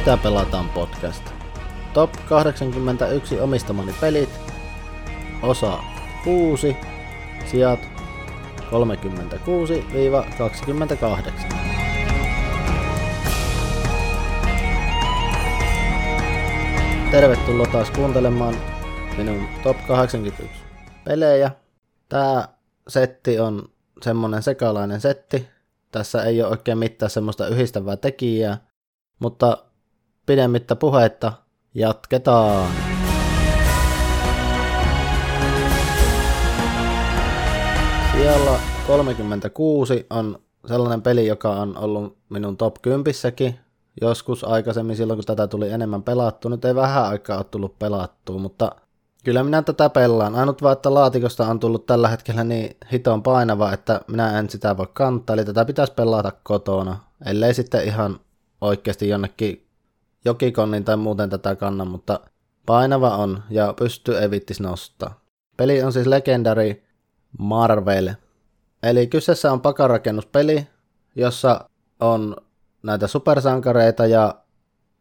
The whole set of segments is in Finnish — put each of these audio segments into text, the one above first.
Mitä pelataan podcast? Top 81 omistamani pelit, osa 6, sijat 36-28. Tervetuloa taas kuuntelemaan minun Top 81 pelejä. Tää setti on semmonen sekalainen setti. Tässä ei ole oikein mitään semmoista yhdistävää tekijää, mutta pidemmittä puhetta jatketaan. Siellä 36 on sellainen peli, joka on ollut minun top 10 joskus aikaisemmin silloin, kun tätä tuli enemmän pelattu. Nyt ei vähän aikaa ole tullut pelattua, mutta kyllä minä tätä pelaan. Ainut vaan, että laatikosta on tullut tällä hetkellä niin hiton painava, että minä en sitä voi kantaa, eli tätä pitäisi pelata kotona, ellei sitten ihan oikeasti jonnekin jokikonnin tai muuten tätä kannan, mutta painava on ja pystyy ei vittis nostaa. Peli on siis Legendary Marvel. Eli kyseessä on pakarakennuspeli, jossa on näitä supersankareita ja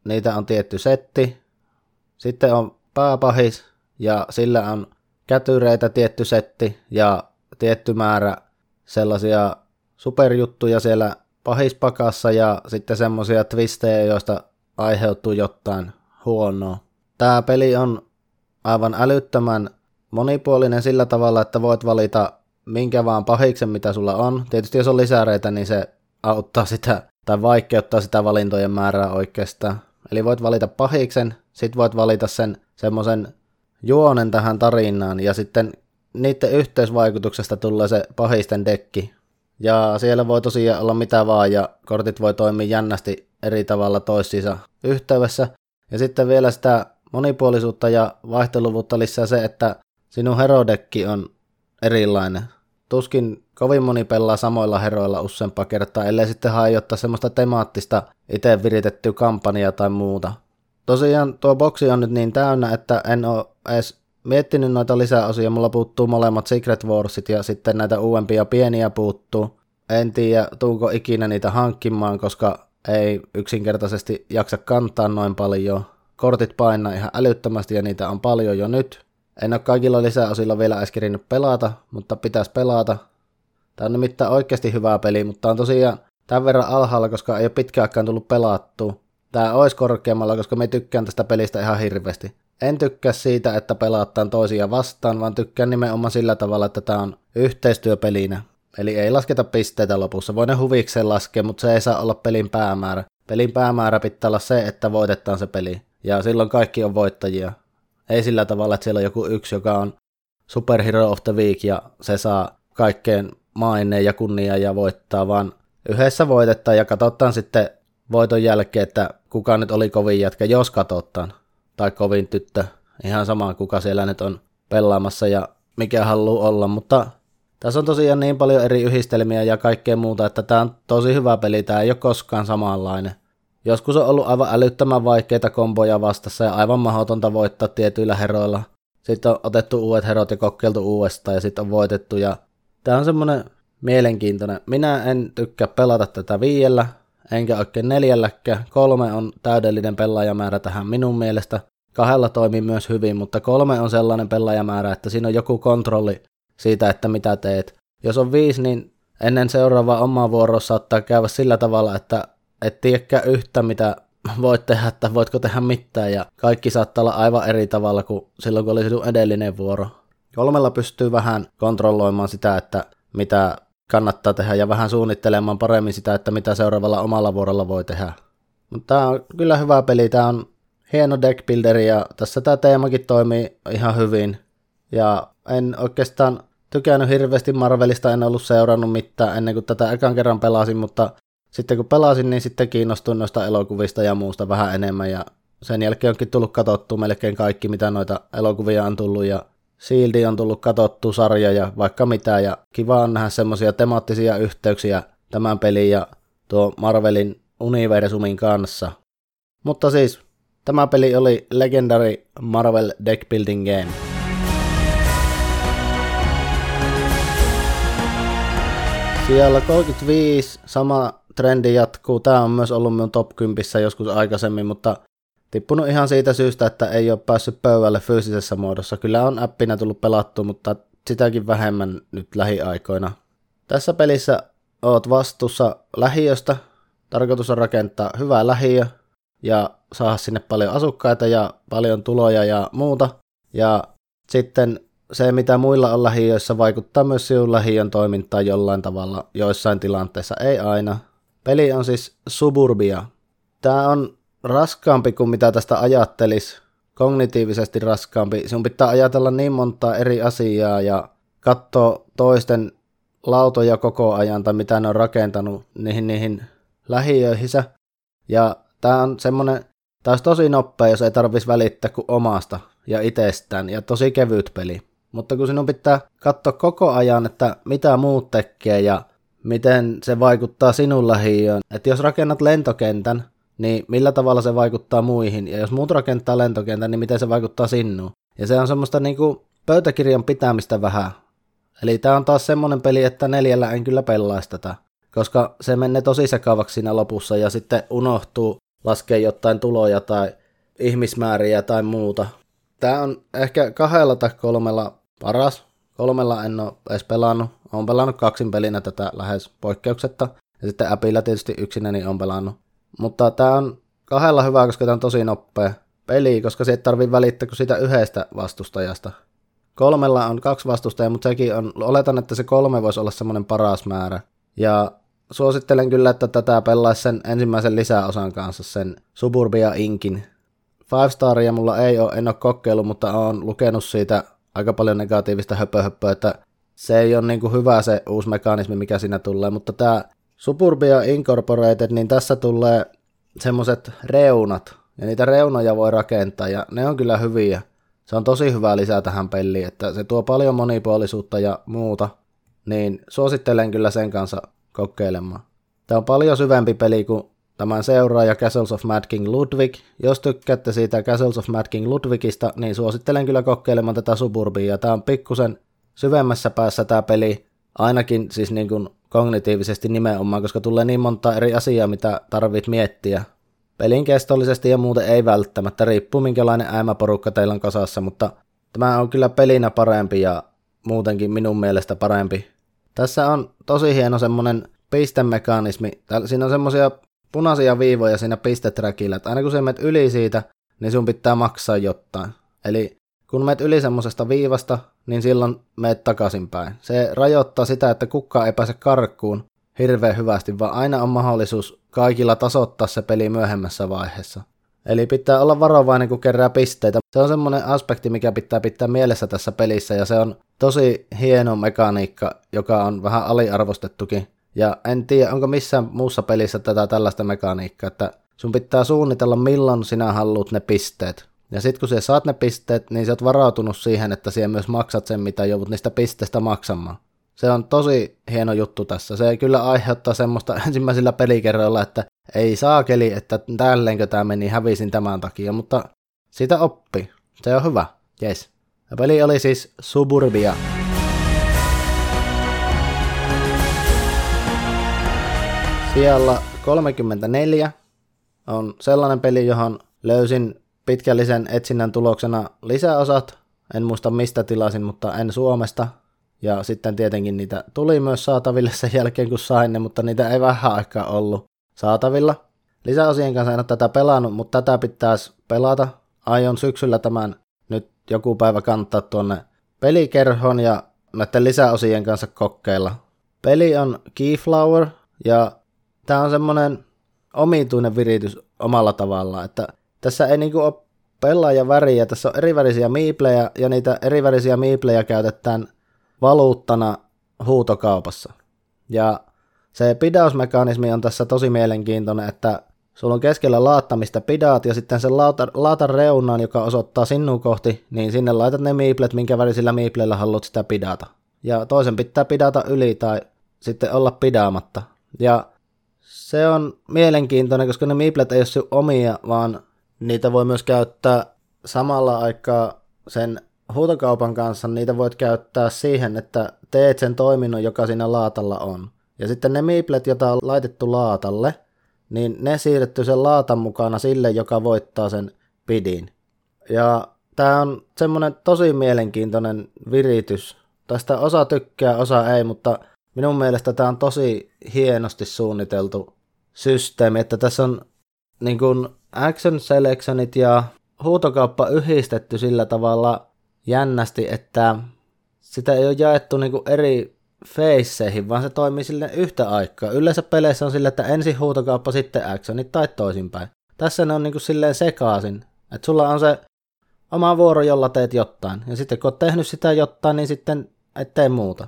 niitä on tietty setti. Sitten on pääpahis ja sillä on kätyreitä tietty setti ja tietty määrä sellaisia superjuttuja siellä pahispakassa ja sitten semmoisia twistejä, joista aiheutuu jotain huonoa. Tämä peli on aivan älyttömän monipuolinen sillä tavalla, että voit valita minkä vaan pahiksen, mitä sulla on. Tietysti jos on lisäreitä, niin se auttaa sitä tai vaikeuttaa sitä valintojen määrää oikeastaan. Eli voit valita pahiksen, sit voit valita sen semmoisen juonen tähän tarinaan ja sitten niiden yhteisvaikutuksesta tulee se pahisten dekki. Ja siellä voi tosiaan olla mitä vaan ja kortit voi toimia jännästi eri tavalla toissiinsa yhteydessä. Ja sitten vielä sitä monipuolisuutta ja vaihteluvuutta lisää se, että sinun herodekki on erilainen. Tuskin kovin moni pelaa samoilla heroilla useampaa kertaa, ellei sitten hae semmoista temaattista itse viritettyä kampanjaa tai muuta. Tosiaan tuo boksi on nyt niin täynnä, että en ole edes miettinyt noita lisäosia. Mulla puuttuu molemmat Secret Warsit ja sitten näitä uudempia pieniä puuttuu. En tiedä, tuunko ikinä niitä hankkimaan, koska ei yksinkertaisesti jaksa kantaa noin paljon. Kortit painaa ihan älyttömästi ja niitä on paljon jo nyt. En ole kaikilla lisäosilla vielä edes kerinyt pelata, mutta pitäisi pelata. Tämä on nimittäin oikeasti hyvä peli, mutta on tosiaan tämän verran alhaalla, koska ei ole pitkään aikaan tullut pelattua. Tämä olisi korkeammalla, koska me tykkään tästä pelistä ihan hirveästi. En tykkää siitä, että pelaattaan toisia vastaan, vaan tykkään nimenomaan sillä tavalla, että tämä on yhteistyöpelinä. Eli ei lasketa pisteitä lopussa. Voi ne huvikseen laskea, mutta se ei saa olla pelin päämäärä. Pelin päämäärä pitää olla se, että voitetaan se peli. Ja silloin kaikki on voittajia. Ei sillä tavalla, että siellä on joku yksi, joka on superhero of the week ja se saa kaikkeen maineen ja kunnia ja voittaa, vaan yhdessä voitetaan ja katsotaan sitten voiton jälkeen, että kuka nyt oli kovin jätkä, jos katsotaan. Tai kovin tyttö, ihan sama kuka siellä nyt on pelaamassa ja mikä haluaa olla, mutta tässä on tosiaan niin paljon eri yhdistelmiä ja kaikkea muuta, että tämä on tosi hyvä peli, tämä ei ole koskaan samanlainen. Joskus on ollut aivan älyttömän vaikeita komboja vastassa ja aivan mahdotonta voittaa tietyillä heroilla. Sitten on otettu uudet herot ja kokeiltu uudestaan ja sitten on voitettu ja tämä on semmoinen mielenkiintoinen. Minä en tykkää pelata tätä viiellä, enkä oikein neljälläkään. Kolme on täydellinen pelaajamäärä tähän minun mielestä. Kahdella toimii myös hyvin, mutta kolme on sellainen pelaajamäärä, että siinä on joku kontrolli siitä, että mitä teet. Jos on viisi, niin ennen seuraavaa omaa vuoroa saattaa käydä sillä tavalla, että et tiedäkään yhtä, mitä voit tehdä, että voitko tehdä mitään, ja kaikki saattaa olla aivan eri tavalla kuin silloin, kun oli sinun edellinen vuoro. Kolmella pystyy vähän kontrolloimaan sitä, että mitä kannattaa tehdä, ja vähän suunnittelemaan paremmin sitä, että mitä seuraavalla omalla vuorolla voi tehdä. Mutta tämä on kyllä hyvä peli, tämä on hieno deckbuilderi, ja tässä tämä teemakin toimii ihan hyvin. Ja en oikeastaan tykännyt hirveästi Marvelista, en ollut seurannut mitään ennen kuin tätä ekan kerran pelasin, mutta sitten kun pelasin, niin sitten kiinnostuin noista elokuvista ja muusta vähän enemmän ja sen jälkeen onkin tullut katsottua melkein kaikki, mitä noita elokuvia on tullut ja Shieldi on tullut katsottu sarja ja vaikka mitä ja kiva on nähdä semmoisia temaattisia yhteyksiä tämän pelin ja tuo Marvelin universumin kanssa. Mutta siis tämä peli oli Legendary Marvel Deck Building Game. Siellä 35, sama trendi jatkuu. Tämä on myös ollut minun top 10 joskus aikaisemmin, mutta tippunut ihan siitä syystä, että ei ole päässyt pöydälle fyysisessä muodossa. Kyllä on appina tullut pelattu, mutta sitäkin vähemmän nyt lähiaikoina. Tässä pelissä oot vastuussa lähiöstä. Tarkoitus on rakentaa hyvää lähiö ja saada sinne paljon asukkaita ja paljon tuloja ja muuta. Ja sitten se, mitä muilla on lähiöissä, vaikuttaa myös sinun lähiön toimintaan jollain tavalla, joissain tilanteissa, ei aina. Peli on siis Suburbia. Tämä on raskaampi kuin mitä tästä ajattelis, kognitiivisesti raskaampi. Sinun pitää ajatella niin montaa eri asiaa ja katsoa toisten lautoja koko ajan tai mitä ne on rakentanut niihin, niihin lähiöihinsä. Ja tämä on semmonen, tämä olisi tosi nopea, jos ei tarvitsisi välittää kuin omasta ja itsestään ja tosi kevyt peli. Mutta kun sinun pitää katsoa koko ajan, että mitä muut tekee ja miten se vaikuttaa sinun lähiöön. Että jos rakennat lentokentän, niin millä tavalla se vaikuttaa muihin. Ja jos muut rakentaa lentokentän, niin miten se vaikuttaa sinuun. Ja se on semmoista niinku pöytäkirjan pitämistä vähän. Eli tämä on taas semmoinen peli, että neljällä en kyllä pelaisi tätä. Koska se menee tosi sekavaksi siinä lopussa ja sitten unohtuu laskea jotain tuloja tai ihmismääriä tai muuta. Tämä on ehkä kahdella tai kolmella paras. Kolmella en ole edes pelannut. Olen pelannut kaksin pelinä tätä lähes poikkeuksetta. Ja sitten Appilla tietysti yksinäni on pelannut. Mutta tämä on kahdella hyvä, koska tämä on tosi nopea peli, koska se ei tarvitse välittää kuin sitä yhdestä vastustajasta. Kolmella on kaksi vastustajaa, mutta sekin on, oletan, että se kolme voisi olla semmoinen paras määrä. Ja suosittelen kyllä, että tätä pelaisi sen ensimmäisen lisäosan kanssa, sen Suburbia Inkin. Five Staria mulla ei ole, en ole kokeillut, mutta olen lukenut siitä aika paljon negatiivista höpöhöppöä, että se ei ole niin kuin hyvä se uusi mekanismi, mikä siinä tulee, mutta tämä Suburbia Incorporated, niin tässä tulee semmoiset reunat, ja niitä reunoja voi rakentaa, ja ne on kyllä hyviä. Se on tosi hyvä lisää tähän peliin, että se tuo paljon monipuolisuutta ja muuta, niin suosittelen kyllä sen kanssa kokeilemaan. Tämä on paljon syvempi peli kuin tämän seuraaja Castles of Mad King Ludwig. Jos tykkäätte siitä Castles of Mad King Ludwigista, niin suosittelen kyllä kokeilemaan tätä Suburbia. Tämä on pikkusen syvemmässä päässä tämä peli, ainakin siis niin kuin kognitiivisesti nimenomaan, koska tulee niin monta eri asiaa, mitä tarvit miettiä. Pelin kestollisesti ja muuten ei välttämättä, riippuu minkälainen äämäporukka teillä on kasassa, mutta tämä on kyllä pelinä parempi ja muutenkin minun mielestä parempi. Tässä on tosi hieno semmonen pistemekanismi. Siinä on semmosia punaisia viivoja siinä pisteträkillä, että aina kun sä menet yli siitä, niin sun pitää maksaa jotain. Eli kun menet yli semmoisesta viivasta, niin silloin meet takaisinpäin. Se rajoittaa sitä, että kukaan ei pääse karkkuun hirveän hyvästi, vaan aina on mahdollisuus kaikilla tasoittaa se peli myöhemmässä vaiheessa. Eli pitää olla varovainen, kun kerää pisteitä. Se on semmoinen aspekti, mikä pitää pitää mielessä tässä pelissä, ja se on tosi hieno mekaniikka, joka on vähän aliarvostettukin. Ja en tiedä, onko missään muussa pelissä tätä tällaista mekaniikkaa, että sun pitää suunnitella, milloin sinä haluat ne pisteet. Ja sitten kun sä saat ne pisteet, niin sä oot varautunut siihen, että siellä myös maksat sen, mitä joudut niistä pisteistä maksamaan. Se on tosi hieno juttu tässä. Se kyllä aiheuttaa semmoista ensimmäisillä pelikerroilla, että ei saakeli, että tälleenkö tämä meni, hävisin tämän takia, mutta sitä oppi. Se on hyvä. Ja peli oli siis Suburbia. Siellä 34 on sellainen peli, johon löysin pitkällisen etsinnän tuloksena lisäosat. En muista mistä tilasin, mutta en Suomesta. Ja sitten tietenkin niitä tuli myös saataville sen jälkeen, kun sain ne, mutta niitä ei vähän aikaa ollut saatavilla. Lisäosien kanssa en ole tätä pelannut, mutta tätä pitäisi pelata. Aion syksyllä tämän nyt joku päivä kantaa tuonne pelikerhon ja näiden lisäosien kanssa kokeilla. Peli on Keyflower ja tämä on semmoinen omituinen viritys omalla tavallaan, että tässä ei niinku ole pelaaja väriä, tässä on erivärisiä miiplejä ja niitä erivärisiä miiplejä käytetään valuuttana huutokaupassa. Ja se pidausmekanismi on tässä tosi mielenkiintoinen, että sulla on keskellä laattamista pidaat ja sitten sen laata, laatan reunaan, joka osoittaa sinun kohti, niin sinne laitat ne miiplet, minkä värisillä miipleillä haluat sitä pidata. Ja toisen pitää pidata yli tai sitten olla pidaamatta. Ja se on mielenkiintoinen, koska ne miiplet ei ole omia, vaan niitä voi myös käyttää samalla aikaa sen huutokaupan kanssa, niitä voit käyttää siihen, että teet sen toiminnon, joka siinä laatalla on. Ja sitten ne miiplet, joita on laitettu laatalle, niin ne siirretty sen laatan mukana sille, joka voittaa sen pidin. Ja tämä on semmoinen tosi mielenkiintoinen viritys. Tästä osa tykkää, osa ei, mutta minun mielestä tämä on tosi hienosti suunniteltu systeemi, että tässä on niin kuin action selectionit ja huutokauppa yhdistetty sillä tavalla jännästi, että sitä ei ole jaettu niin kuin eri feisseihin, vaan se toimii sille yhtä aikaa. Yleensä peleissä on sille, että ensin huutokauppa, sitten actionit tai toisinpäin. Tässä ne on niin kuin silleen sekaisin. Että sulla on se oma vuoro, jolla teet jotain. Ja sitten kun oot tehnyt sitä jotain, niin sitten et tee muuta.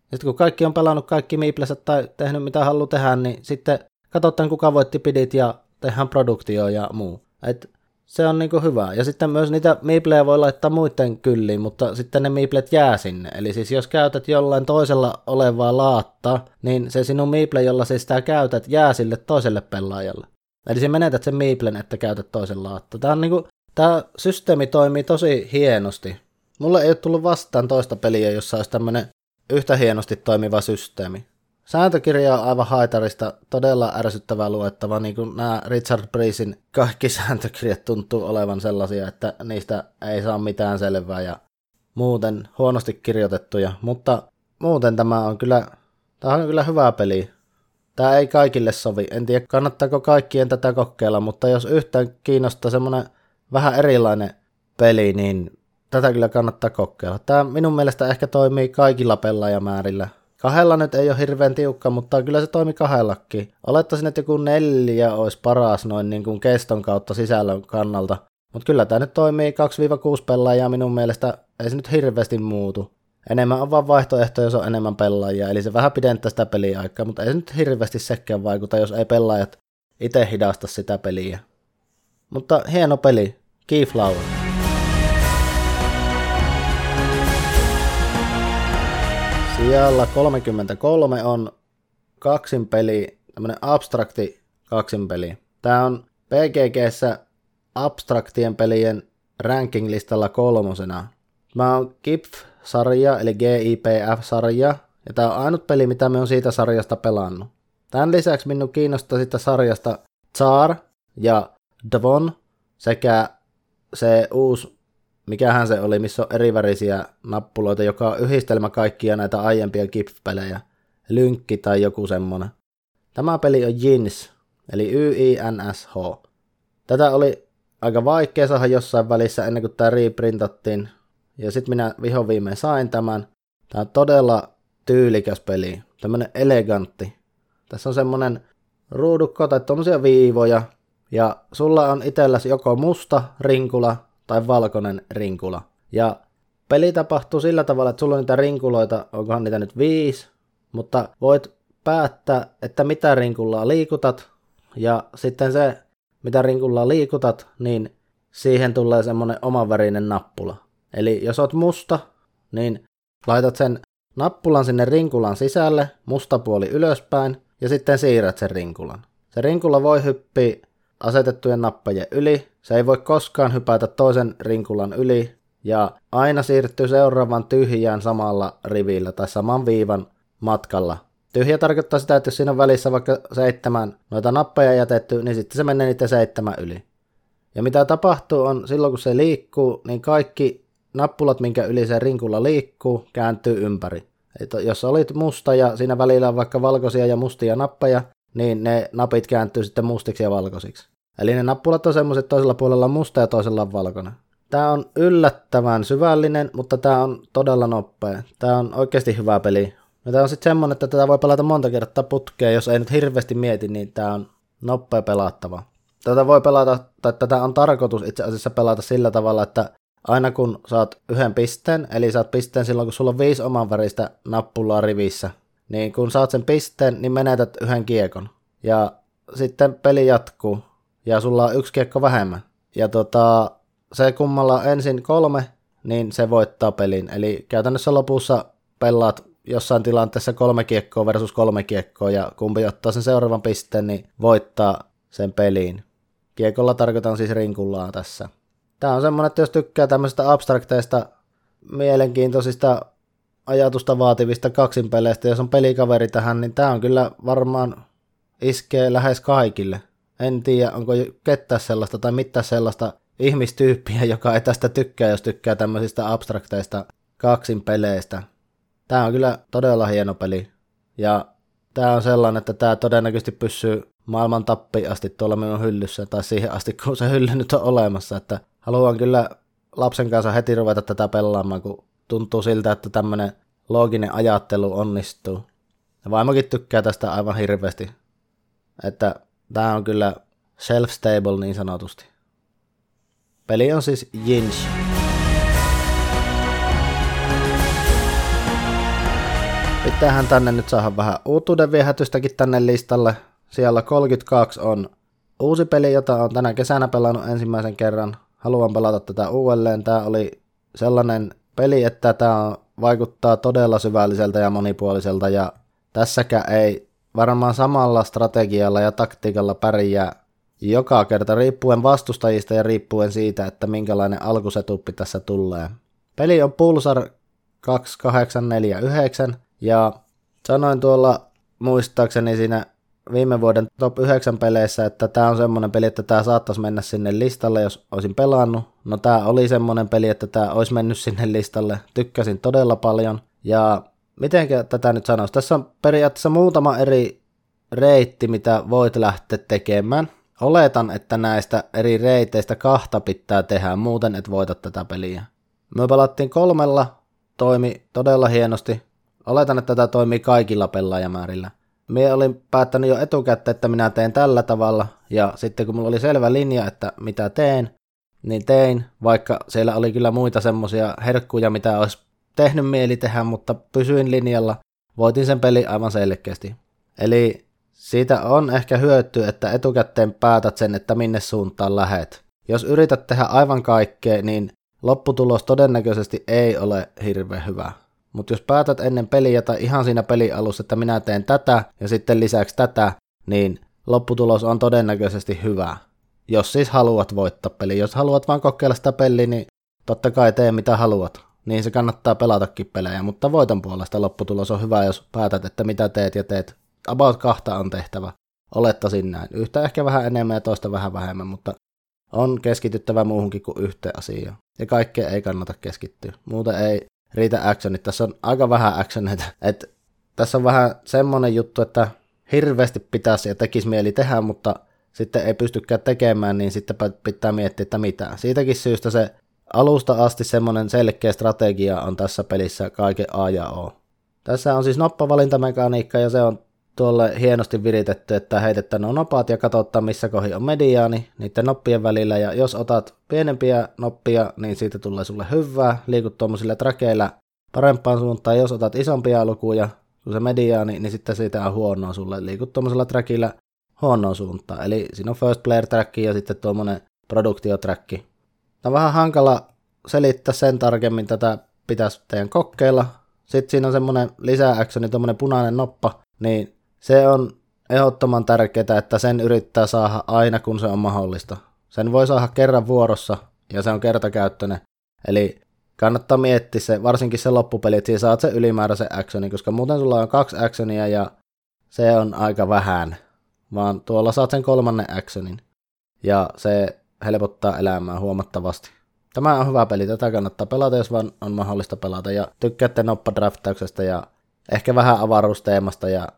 Sitten kun kaikki on pelannut kaikki miipleset tai tehnyt mitä haluaa tehdä, niin sitten katsotaan kuka voitti pidit ja tehdään produktio ja muu. Et se on niinku hyvä. Ja sitten myös niitä miiplejä voi laittaa muiden kylliin, mutta sitten ne miiplet jää sinne. Eli siis jos käytät jollain toisella olevaa laatta, niin se sinun miiple, jolla se sitä käytät, jää sille toiselle pelaajalle. Eli se menetät sen miiplen, että käytät toisen laatta. Tämä, niinku, tämä systeemi toimii tosi hienosti. Mulle ei ole tullut vastaan toista peliä, jossa olisi tämmöinen yhtä hienosti toimiva systeemi. Sääntökirja on aivan haitarista, todella ärsyttävää luettava, niin kuin nämä Richard Breesin kaikki sääntökirjat tuntuu olevan sellaisia, että niistä ei saa mitään selvää ja muuten huonosti kirjoitettuja, mutta muuten tämä on kyllä, tämä on kyllä hyvä peli. Tämä ei kaikille sovi, en tiedä kannattaako kaikkien tätä kokeilla, mutta jos yhtään kiinnostaa semmoinen vähän erilainen peli, niin tätä kyllä kannattaa kokeilla. Tämä minun mielestä ehkä toimii kaikilla pelaajamäärillä, Kahdella nyt ei ole hirveän tiukka, mutta kyllä se toimi kahdellakin. Olettaisin, että joku neljä olisi paras noin niin kuin keston kautta sisällön kannalta. Mutta kyllä tämä nyt toimii 2-6 pelaajaa minun mielestä, ei se nyt hirveästi muutu. Enemmän on vaan vaihtoehto, jos on enemmän pelaajia, eli se vähän pidentää sitä peliaikaa, mutta ei se nyt hirveästi sekään vaikuta, jos ei pelaajat itse hidasta sitä peliä. Mutta hieno peli, Keyflower. Siellä 33 on kaksinpeli, tämmönen abstrakti kaksinpeli. Tää on PGGssä abstraktien pelien ranking-listalla kolmosena. Mä oon GIPF-sarja, eli GIPF-sarja, ja tää on ainut peli, mitä me on siitä sarjasta pelannut. Tämän lisäksi minun kiinnostaa sitä sarjasta Tsar ja Dvon sekä se uusi mikähän se oli, missä on erivärisiä nappuloita, joka on yhdistelmä kaikkia näitä aiempia GIF-pelejä. Lynkki tai joku semmonen. Tämä peli on Jins, eli Y-I-N-S-H. Tätä oli aika vaikea saada jossain välissä ennen kuin tämä reprintattiin. Ja sitten minä viho viimein sain tämän. Tämä on todella tyylikäs peli. Tämmönen elegantti. Tässä on semmonen ruudukko tai tommosia viivoja. Ja sulla on itselläsi joko musta rinkula tai valkoinen rinkula. Ja peli tapahtuu sillä tavalla, että sulla on niitä rinkuloita, onkohan niitä nyt viisi, mutta voit päättää, että mitä rinkullaa liikutat, ja sitten se, mitä rinkullaa liikutat, niin siihen tulee semmonen omanvärinen nappula. Eli jos oot musta, niin laitat sen nappulan sinne rinkulan sisälle, musta puoli ylöspäin, ja sitten siirrät sen rinkulan. Se rinkula voi hyppiä asetettujen nappejen yli. Se ei voi koskaan hypätä toisen rinkulan yli ja aina siirtyy seuraavan tyhjään samalla rivillä tai saman viivan matkalla. Tyhjä tarkoittaa sitä, että jos siinä on välissä vaikka seitsemän noita nappeja jätetty, niin sitten se menee niitä seitsemän yli. Ja mitä tapahtuu on silloin, kun se liikkuu, niin kaikki nappulat, minkä yli se rinkulla liikkuu, kääntyy ympäri. Eli jos olit musta ja siinä välillä on vaikka valkoisia ja mustia nappeja, niin ne napit kääntyy sitten mustiksi ja valkoisiksi. Eli ne nappulat on semmoiset toisella puolella musta ja toisella on valkoinen. Tämä on yllättävän syvällinen, mutta tämä on todella nopea. Tämä on oikeasti hyvä peli. Ja tämä on sitten semmoinen, että tätä voi pelata monta kertaa putkeen, jos ei nyt hirveästi mieti, niin tämä on nopea pelattava. Tätä voi pelata, tai tätä on tarkoitus itse asiassa pelata sillä tavalla, että aina kun saat yhden pisteen, eli saat pisteen silloin, kun sulla on viisi oman väristä nappulaa rivissä, niin kun saat sen pisteen, niin menetät yhden kiekon. Ja sitten peli jatkuu ja sulla on yksi kiekko vähemmän. Ja tota, se kummalla ensin kolme, niin se voittaa pelin. Eli käytännössä lopussa pelaat jossain tilanteessa kolme kiekkoa versus kolme kiekkoa, ja kumpi ottaa sen seuraavan pisteen, niin voittaa sen peliin. Kiekolla tarkoitan siis rinkullaa tässä. Tämä on semmoinen, että jos tykkää tämmöisistä abstrakteista, mielenkiintoisista ajatusta vaativista kaksinpeleistä, jos on pelikaveri tähän, niin tämä on kyllä varmaan iskee lähes kaikille. En tiedä, onko kettä sellaista tai mitä sellaista ihmistyyppiä, joka ei tästä tykkää, jos tykkää tämmöisistä abstrakteista kaksinpeleistä. Tämä on kyllä todella hieno peli. Ja tämä on sellainen, että tämä todennäköisesti pysyy maailman tappiin asti tuolla minun hyllyssä, tai siihen asti, kun se hylly nyt on olemassa, että haluan kyllä lapsen kanssa heti ruveta tätä pelaamaan, kun tuntuu siltä, että tämmöinen looginen ajattelu onnistuu. Ja vaimokin tykkää tästä aivan hirveästi. Että tämä on kyllä self-stable niin sanotusti. Peli on siis Jinch. Pitäähän tänne nyt saada vähän uutuuden viehätystäkin tänne listalle. Siellä 32 on uusi peli, jota on tänä kesänä pelannut ensimmäisen kerran. Haluan pelata tätä uudelleen. Tämä oli sellainen peli, että tämä vaikuttaa todella syvälliseltä ja monipuoliselta ja tässäkään ei varmaan samalla strategialla ja taktiikalla pärjää joka kerta riippuen vastustajista ja riippuen siitä, että minkälainen alkusetuppi tässä tulee. Peli on Pulsar 2849 ja sanoin tuolla muistaakseni siinä viime vuoden top 9 peleissä, että tämä on semmoinen peli, että tämä saattaisi mennä sinne listalle, jos olisin pelannut. No tämä oli semmoinen peli, että tämä olisi mennyt sinne listalle. Tykkäsin todella paljon. Ja miten tätä nyt sanoisi? Tässä on periaatteessa muutama eri reitti, mitä voit lähteä tekemään. Oletan, että näistä eri reiteistä kahta pitää tehdä, muuten et voita tätä peliä. Me pelattiin kolmella, toimi todella hienosti. Oletan, että tätä toimii kaikilla pelaajamäärillä. Mie olin päättänyt jo etukäteen, että minä teen tällä tavalla, ja sitten kun mulla oli selvä linja, että mitä teen, niin tein, vaikka siellä oli kyllä muita semmosia herkkuja, mitä olisi tehnyt mieli tehdä, mutta pysyin linjalla, voitin sen peli aivan selkeästi. Eli siitä on ehkä hyöty, että etukäteen päätät sen, että minne suuntaan lähet. Jos yrität tehdä aivan kaikkea, niin lopputulos todennäköisesti ei ole hirveän hyvä. Mutta jos päätät ennen peliä tai ihan siinä pelialussa, että minä teen tätä ja sitten lisäksi tätä, niin lopputulos on todennäköisesti hyvä. Jos siis haluat voittaa peli. Jos haluat vaan kokeilla sitä peliä, niin totta kai tee mitä haluat. Niin se kannattaa pelatakin pelejä, mutta voiton puolesta lopputulos on hyvä, jos päätät, että mitä teet ja teet. About kahta on tehtävä. Olettaisin näin. Yhtä ehkä vähän enemmän ja toista vähän vähemmän, mutta on keskityttävä muuhunkin kuin yhteen asiaan. Ja kaikkea ei kannata keskittyä. Muuten ei riitä actionit. Tässä on aika vähän actioneita. Et tässä on vähän semmonen juttu, että hirveästi pitäisi ja tekisi mieli tehdä, mutta sitten ei pystykään tekemään, niin sitten pitää miettiä, että mitä. Siitäkin syystä se alusta asti semmoinen selkeä strategia on tässä pelissä kaiken A ja O. Tässä on siis noppavalintamekaniikka ja se on tuolle hienosti viritetty, että heitettä nuo nopat ja katsottaa missä kohi on mediaani niiden noppien välillä. Ja jos otat pienempiä noppia, niin siitä tulee sulle hyvää, liikut tuommoisilla trakeilla parempaan suuntaan, jos otat isompia lukuja kun se mediaani, niin sitten siitä on huonoa sulle, liikut tuommoisella trackillä huonoa suuntaan, eli siinä on first player track ja sitten tuommoinen produktiotrack. Tämä on vähän hankala selittää sen tarkemmin, tätä pitäisi teidän kokeilla. Sitten siinä on semmoinen lisäactioni, tuommoinen punainen noppa, niin se on ehdottoman tärkeää, että sen yrittää saada aina kun se on mahdollista. Sen voi saada kerran vuorossa ja se on kertakäyttöinen. Eli kannattaa miettiä se, varsinkin se loppupeli, että saat se ylimääräisen actionin, koska muuten sulla on kaksi actionia ja se on aika vähän. Vaan tuolla saat sen kolmannen actionin. Ja se helpottaa elämää huomattavasti. Tämä on hyvä peli, tätä kannattaa pelata, jos vaan on mahdollista pelata. Ja tykkäätte noppadraftauksesta ja ehkä vähän avaruusteemasta ja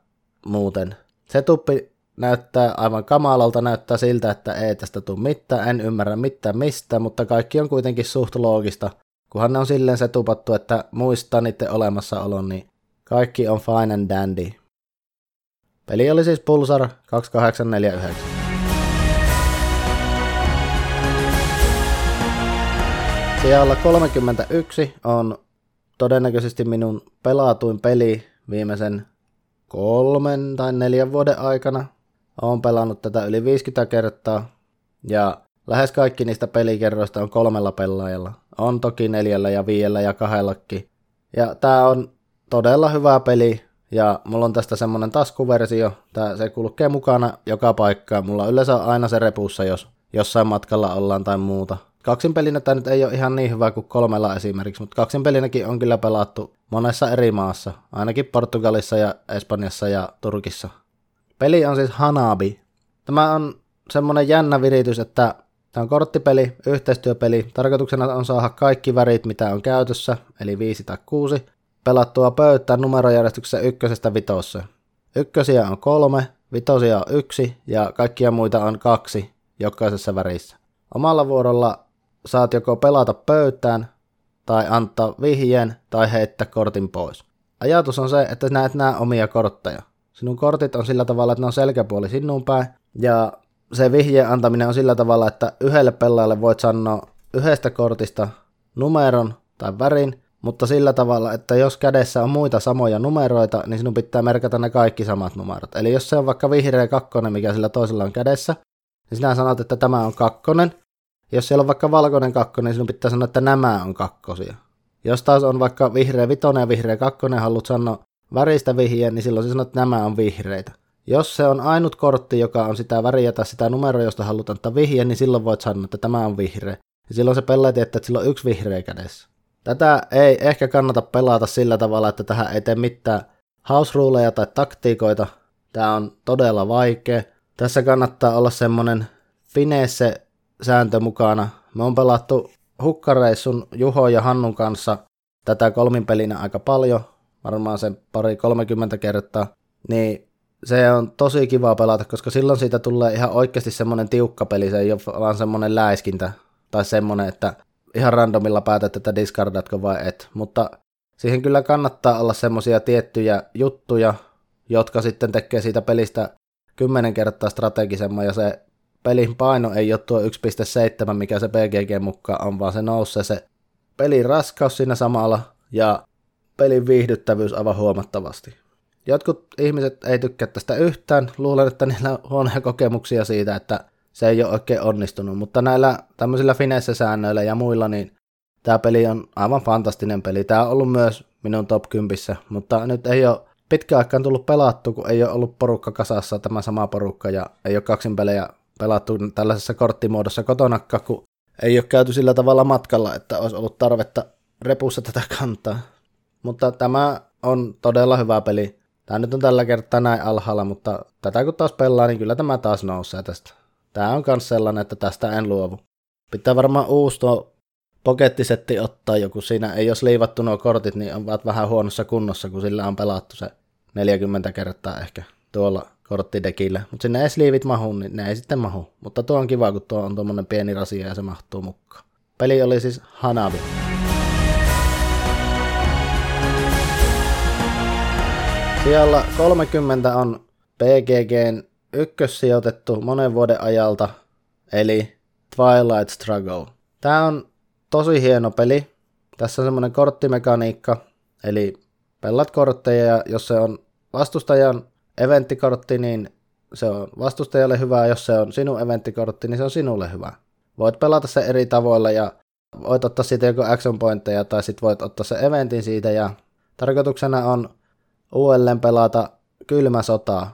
muuten. Se tuppi näyttää aivan kamalalta, näyttää siltä, että ei tästä tule mitään, en ymmärrä mitään mistä, mutta kaikki on kuitenkin suht loogista. Kunhan ne on silleen se tupattu, että muistaa niiden olemassaolon, niin kaikki on fine and dandy. Peli oli siis Pulsar 2849. Siellä 31 on todennäköisesti minun pelatuin peli viimeisen kolmen tai neljän vuoden aikana. Olen pelannut tätä yli 50 kertaa ja lähes kaikki niistä pelikerroista on kolmella pelaajalla. On toki neljällä ja viidellä ja kahdellakin. Ja tää on todella hyvä peli ja mulla on tästä semmonen taskuversio. Tää, se kulkee mukana joka paikkaan. Mulla yleensä on aina se repussa, jos jossain matkalla ollaan tai muuta. Kaksin pelinä tämä nyt ei ole ihan niin hyvä kuin kolmella esimerkiksi, mutta kaksin pelinäkin on kyllä pelattu monessa eri maassa, ainakin Portugalissa ja Espanjassa ja Turkissa. Peli on siis Hanabi. Tämä on semmonen jännä viritys, että tämä on korttipeli, yhteistyöpeli. Tarkoituksena on saada kaikki värit, mitä on käytössä, eli 5 tai 6, pelattua pöytään numerojärjestyksessä ykkösestä vitossa. Ykkösiä on kolme, vitosia on yksi ja kaikkia muita on kaksi jokaisessa värissä. Omalla vuorolla saat joko pelata pöytään, tai antaa vihjeen, tai heittää kortin pois. Ajatus on se, että näet nämä omia kortteja. Sinun kortit on sillä tavalla, että ne on selkäpuoli sinun päin, ja se vihjeen antaminen on sillä tavalla, että yhdelle pelaajalle voit sanoa yhdestä kortista numeron tai värin, mutta sillä tavalla, että jos kädessä on muita samoja numeroita, niin sinun pitää merkata ne kaikki samat numerot. Eli jos se on vaikka vihreä kakkonen, mikä sillä toisella on kädessä, niin sinä sanot, että tämä on kakkonen. Jos siellä on vaikka valkoinen kakkonen, niin sinun pitää sanoa, että nämä on kakkosia. Jos taas on vaikka vihreä vitonen ja vihreä kakkonen, haluat sanoa väristä vihjeen, niin silloin sanot, että nämä on vihreitä. Jos se on ainut kortti, joka on sitä väriä tai sitä numeroa, josta haluat antaa vihjeen, niin silloin voit sanoa, että tämä on vihreä. Ja silloin se pelaa tietää, että sillä on yksi vihreä kädessä. Tätä ei ehkä kannata pelata sillä tavalla, että tähän ei tee mitään house ruleja tai taktiikoita. Tämä on todella vaikea. Tässä kannattaa olla semmonen finesse sääntö mukana. Me on pelattu hukkareissun Juho ja Hannun kanssa tätä kolminpelinä aika paljon, varmaan sen pari 30 kertaa, niin se on tosi kiva pelata, koska silloin siitä tulee ihan oikeasti semmoinen tiukka peli, se ei ole vaan semmoinen läiskintä tai semmoinen, että ihan randomilla päätät, että discardatko vai et, mutta siihen kyllä kannattaa olla semmoisia tiettyjä juttuja, jotka sitten tekee siitä pelistä kymmenen kertaa strategisemman ja se pelin paino ei ole tuo 1.7, mikä se PGG mukaan on, vaan se nousee se pelin raskaus siinä samalla ja pelin viihdyttävyys aivan huomattavasti. Jotkut ihmiset ei tykkää tästä yhtään, luulen, että niillä on huonoja kokemuksia siitä, että se ei ole oikein onnistunut, mutta näillä tämmöisillä finesse-säännöillä ja muilla, niin tämä peli on aivan fantastinen peli. Tämä on ollut myös minun top 10, mutta nyt ei ole pitkään aikaan tullut pelattu, kun ei ole ollut porukka kasassa, tämä sama porukka, ja ei ole kaksin pelejä pelattu tällaisessa korttimuodossa kotona, kun ei ole käyty sillä tavalla matkalla, että olisi ollut tarvetta repussa tätä kantaa. Mutta tämä on todella hyvä peli. Tämä nyt on tällä kertaa näin alhaalla, mutta tätä kun taas pelaa, niin kyllä tämä taas nousee tästä. Tämä on myös sellainen, että tästä en luovu. Pitää varmaan uusi tuo pokettisetti ottaa joku siinä. Ei jos liivattu nuo kortit, niin on vähän huonossa kunnossa, kun sillä on pelattu se 40 kertaa ehkä tuolla korttidekillä. Mutta sinne ei liivit mahu, niin ne ei sitten mahu. Mutta tuo on kiva, kun tuo on tuommoinen pieni rasia ja se mahtuu mukaan. Peli oli siis Hanabi. Siellä 30 on PGGn ykkössijoitettu monen vuoden ajalta, eli Twilight Struggle. Tämä on tosi hieno peli. Tässä on semmoinen korttimekaniikka, eli pellat kortteja ja jos se on vastustajan eventtikortti, niin se on vastustajalle hyvä, jos se on sinun eventtikortti, niin se on sinulle hyvä. Voit pelata se eri tavoilla ja voit ottaa siitä joko action pointteja tai sitten voit ottaa se eventin siitä ja tarkoituksena on uudelleen pelata kylmä sota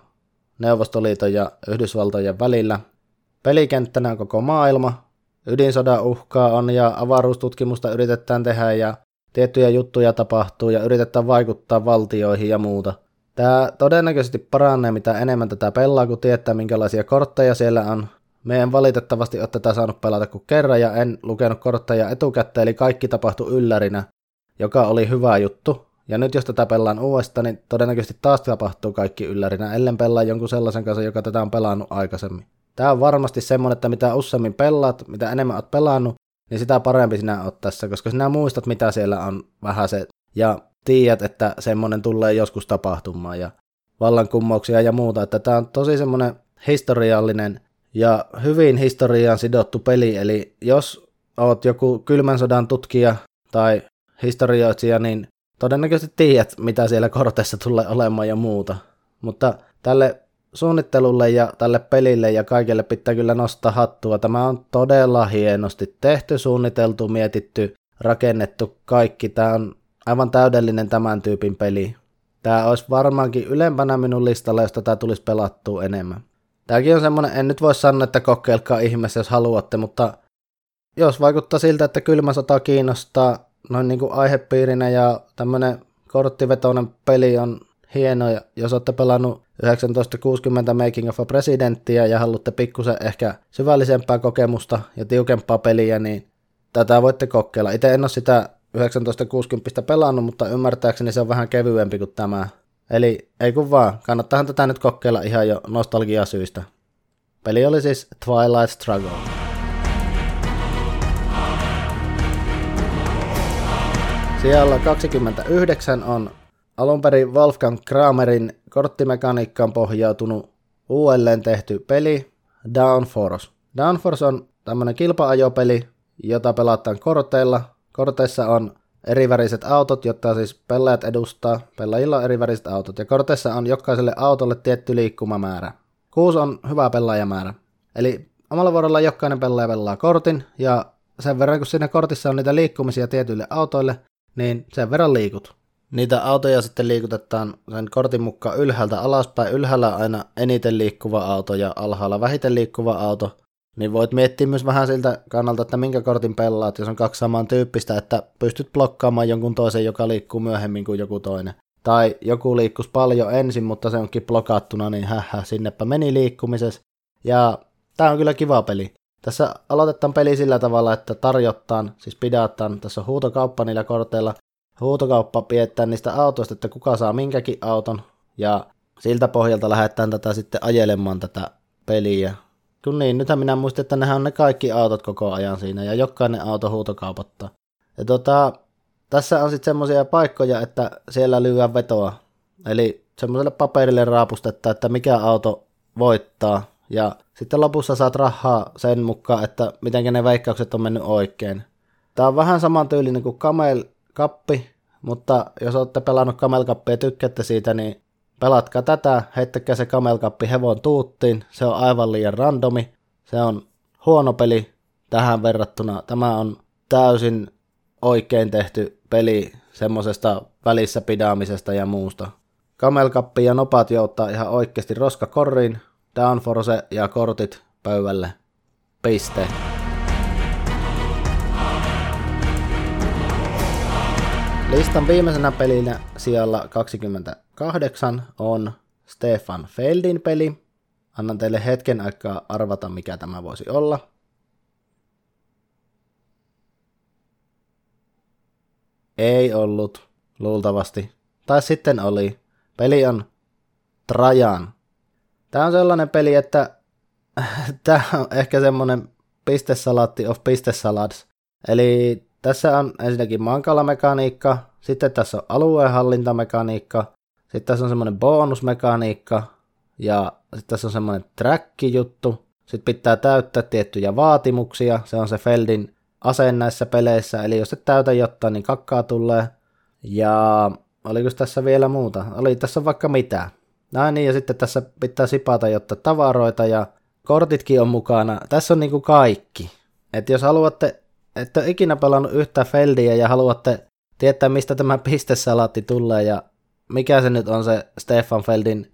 Neuvostoliiton ja Yhdysvaltojen välillä. Pelikenttänä on koko maailma, ydinsodan uhkaa on ja avaruustutkimusta yritetään tehdä ja tiettyjä juttuja tapahtuu ja yritetään vaikuttaa valtioihin ja muuta. Tämä todennäköisesti paranee mitä enemmän tätä pelaa, kun tietää minkälaisia kortteja siellä on. Me en valitettavasti ole tätä saanut pelata kuin kerran ja en lukenut kortteja etukäteen, eli kaikki tapahtui yllärinä, joka oli hyvä juttu. Ja nyt jos tätä pelaan uudestaan, niin todennäköisesti taas tapahtuu kaikki yllärinä, ellen pelaa jonkun sellaisen kanssa, joka tätä on pelannut aikaisemmin. Tämä on varmasti semmonen, että mitä useammin pelaat, mitä enemmän oot pelannut, niin sitä parempi sinä oot tässä, koska sinä muistat, mitä siellä on vähän se, ja tiedät, että semmonen tulee joskus tapahtumaan, ja vallankumouksia ja muuta, että tämä on tosi semmoinen historiallinen ja hyvin historiaan sidottu peli, eli jos oot joku kylmän sodan tutkija tai historioitsija, niin todennäköisesti tiedät, mitä siellä korteissa tulee olemaan ja muuta. Mutta tälle suunnittelulle ja tälle pelille ja kaikille pitää kyllä nostaa hattua. Tämä on todella hienosti tehty, suunniteltu, mietitty, rakennettu kaikki. Tämä on aivan täydellinen tämän tyypin peli. Tämä olisi varmaankin ylempänä minun listalla, jos tätä tulisi pelattua enemmän. Tämäkin on semmoinen, en nyt voi sanoa, että kokeilkaa ihmeessä, jos haluatte, mutta jos vaikuttaa siltä, että kylmä sota kiinnostaa noin niin kuin aihepiirinä ja tämmöinen korttivetoinen peli on hieno, ja jos olette pelannut 1960 Making of a Presidenttiä ja haluatte pikkusen ehkä syvällisempää kokemusta ja tiukempaa peliä, niin tätä voitte kokeilla. Itse en ole sitä 1960 pelannut, mutta ymmärtääkseni se on vähän kevyempi kuin tämä. Eli ei kun vaan, kannattahan tätä nyt kokeilla ihan jo nostalgiasyistä. Peli oli siis Twilight Struggle. Siellä 29 on alun perin Wolfgang Kramerin korttimekaniikkaan pohjautunut uudelleen tehty peli Downforce. Downforce on tämmönen kilpaajopeli, jota pelataan korteilla. Korteissa on eriväriset autot, jotta siis pelaajat edustaa. Pelaajilla on eriväriset autot. Ja korteissa on jokaiselle autolle tietty liikkumamäärä. Kuusi on hyvä pelaajamäärä. Eli omalla vuorolla jokainen pelaaja pelaa kortin, ja sen verran kun siinä kortissa on niitä liikkumisia tietyille autoille, niin sen verran liikut. Niitä autoja sitten liikutetaan sen kortin mukaan ylhäältä alaspäin. Ylhäällä aina eniten liikkuva auto ja alhaalla vähiten liikkuva auto. Niin voit miettiä myös vähän siltä kannalta, että minkä kortin pelaat, jos on kaksi saman tyyppistä, että pystyt blokkaamaan jonkun toisen, joka liikkuu myöhemmin kuin joku toinen. Tai joku liikkus paljon ensin, mutta se onkin blokattuna, niin hähä, sinnepä meni liikkumisessa. Ja tää on kyllä kiva peli. Tässä aloitetaan peli sillä tavalla, että tarjottaan, siis pidätään, tässä on huutokauppa niillä korteilla, huutokauppa piettää niistä autoista, että kuka saa minkäkin auton, ja siltä pohjalta lähdetään tätä sitten ajelemaan tätä peliä. Kun niin, nythän minä muistin, että nehän on ne kaikki autot koko ajan siinä, ja jokainen auto huutokaupattaa. Ja tota, tässä on sitten semmoisia paikkoja, että siellä lyödään vetoa. Eli semmoiselle paperille raapustetta, että mikä auto voittaa. Ja sitten lopussa saat rahaa sen mukaan, että miten ne veikkaukset on mennyt oikein. Tämä on vähän samantyylinen kuin Camel Kappi, mutta jos olette pelannut Camel Cuppia ja tykkäätte siitä, niin pelatkaa tätä, heittäkää se Camel Cup hevon tuuttiin, se on aivan liian randomi, se on huono peli tähän verrattuna. Tämä on täysin oikein tehty peli semmoisesta välissä pidämisestä ja muusta. Camel Cup ja nopat jouttaa ihan oikeasti roskakorriin, Downforce ja kortit pöydälle. Piste. Listan viimeisenä pelinä siellä 28 on Stefan Feldin peli. Annan teille hetken aikaa arvata, mikä tämä voisi olla. Ei ollut, luultavasti. Tai sitten oli. Peli on Trajan. Tämä on sellainen peli, että tämä on ehkä semmoinen pistesalaatti of pistesalads. Eli tässä on ensinnäkin mankalamekaniikka, sitten tässä on alueenhallintamekaniikka, sitten tässä on semmoinen bonusmekaniikka, ja sitten tässä on semmoinen track-juttu, sitten pitää täyttää tiettyjä vaatimuksia, se on se Feldin aseen näissä peleissä, eli jos et täytä jotain, niin kakkaa tulee. Ja oliko tässä vielä muuta? Oli tässä vaikka mitä. Näin niin, ja sitten tässä pitää sipata jotta tavaroita ja kortitkin on mukana. Tässä on niinku kaikki. Et jos haluatte, että ikinä pelannut yhtä Feldiä ja haluatte tietää, mistä tämä pistesalaatti tulee ja mikä se nyt on se Stefan Feldin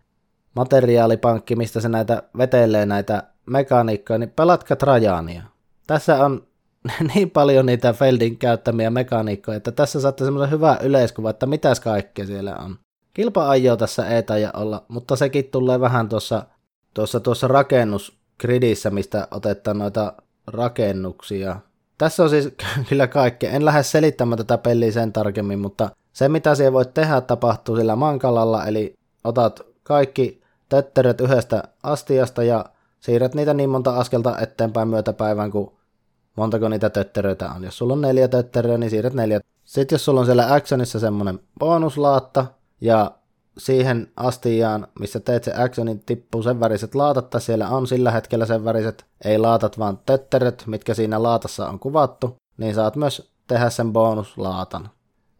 materiaalipankki, mistä se näitä vetelee näitä mekaniikkoja, niin pelatkaa Trajania. Tässä on niin paljon niitä Feldin käyttämiä mekaniikkoja, että tässä saatte semmoisen hyvän yleiskuva, että mitäs kaikkea siellä on. Kilpa-ajo tässä ei taida olla, mutta sekin tulee vähän tuossa, tuossa, tuossa rakennusgridissä, mistä otetaan noita rakennuksia. Tässä on siis kyllä kaikkea. En lähde selittämään tätä peliä sen tarkemmin, mutta se mitä siellä voit tehdä tapahtuu sillä mankalalla, eli otat kaikki tötteret yhdestä astiasta ja siirrät niitä niin monta askelta eteenpäin myötäpäivän, kun montako niitä tötteröitä on. Jos sulla on neljä tötteröä, niin siirrät neljä. Sitten jos sulla on siellä actionissa semmonen bonuslaatta, ja siihen astiaan, missä teet se actionin, tippuu sen väriset laatat, siellä on sillä hetkellä sen väriset, ei laatat vaan tötteröt, mitkä siinä laatassa on kuvattu, niin saat myös tehdä sen bonuslaatan.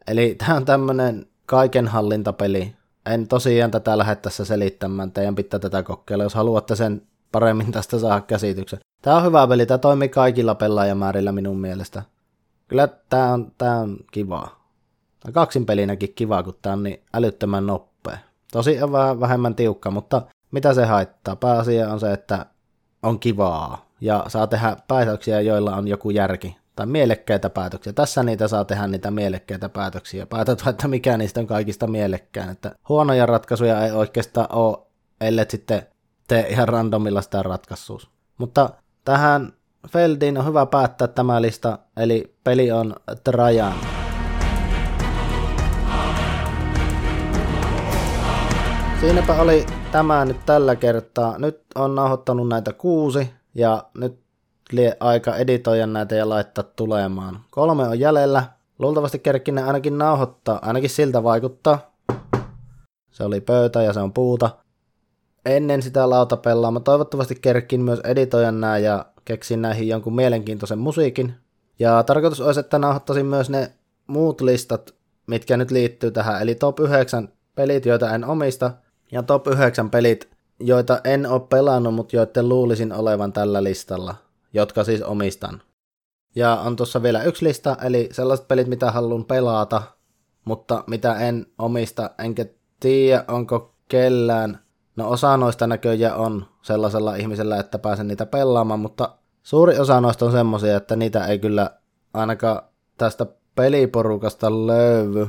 Eli tämä on tämmönen kaikenhallintapeli. En tosiaan tätä lähde tässä selittämään, teidän pitää tätä kokeilla, jos haluatte sen paremmin tästä saada käsityksen. Tämä on hyvä peli, tämä toimii kaikilla pelaajamäärillä minun mielestä. Kyllä tämä on, tämä on kivaa. Kaksin pelinäkin kiva, kun tämä on niin älyttömän nopea. Tosi on vähän vähemmän tiukka, mutta mitä se haittaa? Pääasia on se, että on kivaa. ja saa tehdä päätöksiä, joilla on joku järki tai mielekkäitä päätöksiä. Tässä niitä saa tehdä niitä mielekkäitä päätöksiä. Päätät, että mikä niistä on kaikista mielekkään. Että huonoja ratkaisuja ei oikeastaan ole, ellei sitten tee ihan randomilla sitä ratkaisuus. Mutta tähän Feldiin on hyvä päättää tämä lista, eli peli on Trajan. Siinäpä oli tämä nyt tällä kertaa. Nyt on nauhoittanut näitä kuusi ja nyt lie aika editoida näitä ja laittaa tulemaan. Kolme on jäljellä. Luultavasti kerkkin ainakin nauhoittaa, ainakin siltä vaikuttaa. Se oli pöytä ja se on puuta. Ennen sitä lautapellaa mä toivottavasti kerkin myös editoida nää ja keksin näihin jonkun mielenkiintoisen musiikin. Ja tarkoitus olisi, että nauhoittaisin myös ne muut listat, mitkä nyt liittyy tähän, eli top 9 pelit, joita en omista, ja top 9 pelit, joita en ole pelannut, mutta joiden luulisin olevan tällä listalla, jotka siis omistan. Ja on tuossa vielä yksi lista, eli sellaiset pelit, mitä haluan pelata, mutta mitä en omista, enkä tiedä, onko kellään. No osa noista näköjään on sellaisella ihmisellä, että pääsen niitä pelaamaan, mutta suuri osa noista on semmosia, että niitä ei kyllä ainakaan tästä peliporukasta löydy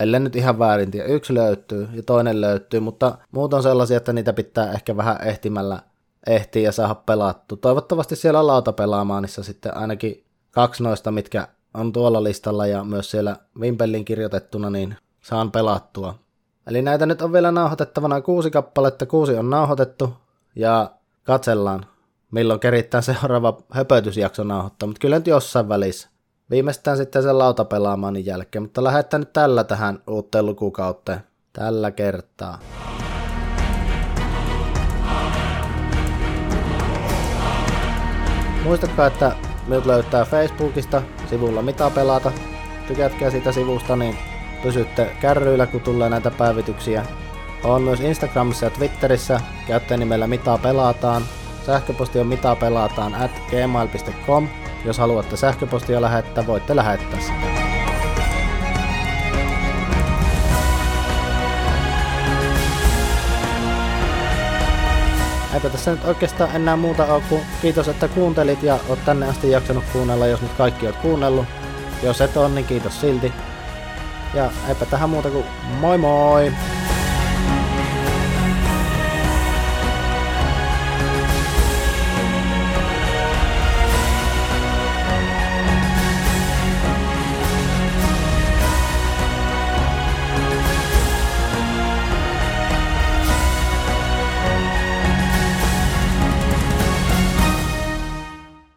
ellei nyt ihan väärin tiedä. Yksi löytyy ja toinen löytyy, mutta muut on sellaisia, että niitä pitää ehkä vähän ehtimällä ehtiä ja saada pelattu. Toivottavasti siellä lautapelaamaanissa sitten ainakin kaksi noista, mitkä on tuolla listalla ja myös siellä Vimpelin kirjoitettuna, niin saan pelattua. Eli näitä nyt on vielä nauhoitettavana kuusi kappaletta, kuusi on nauhoitettu ja katsellaan milloin kerittää seuraava höpötysjakso nauhoittaa, mutta kyllä nyt jossain välissä. Viimeistään sitten sen lautapelaamaan jälkeen, mutta lähdetään nyt tällä tähän uuteen lukukauteen. Tällä kertaa. Muistakaa, että minut löytää Facebookista sivulla Mitä pelata. Tykätkää sitä sivusta, niin pysytte kärryillä, kun tulee näitä päivityksiä. On myös Instagramissa ja Twitterissä käyttäjänimellä Mitä pelataan. Sähköposti on mitä pelataan at gmail.com jos haluatte sähköpostia lähettää, voitte lähettää sitä. Eipä tässä nyt oikeastaan enää muuta ole kuin kiitos, että kuuntelit ja oot tänne asti jaksanut kuunnella, jos nyt kaikki oot kuunnellut. Jos et ole, niin kiitos silti. Ja eipä tähän muuta kuin moi moi!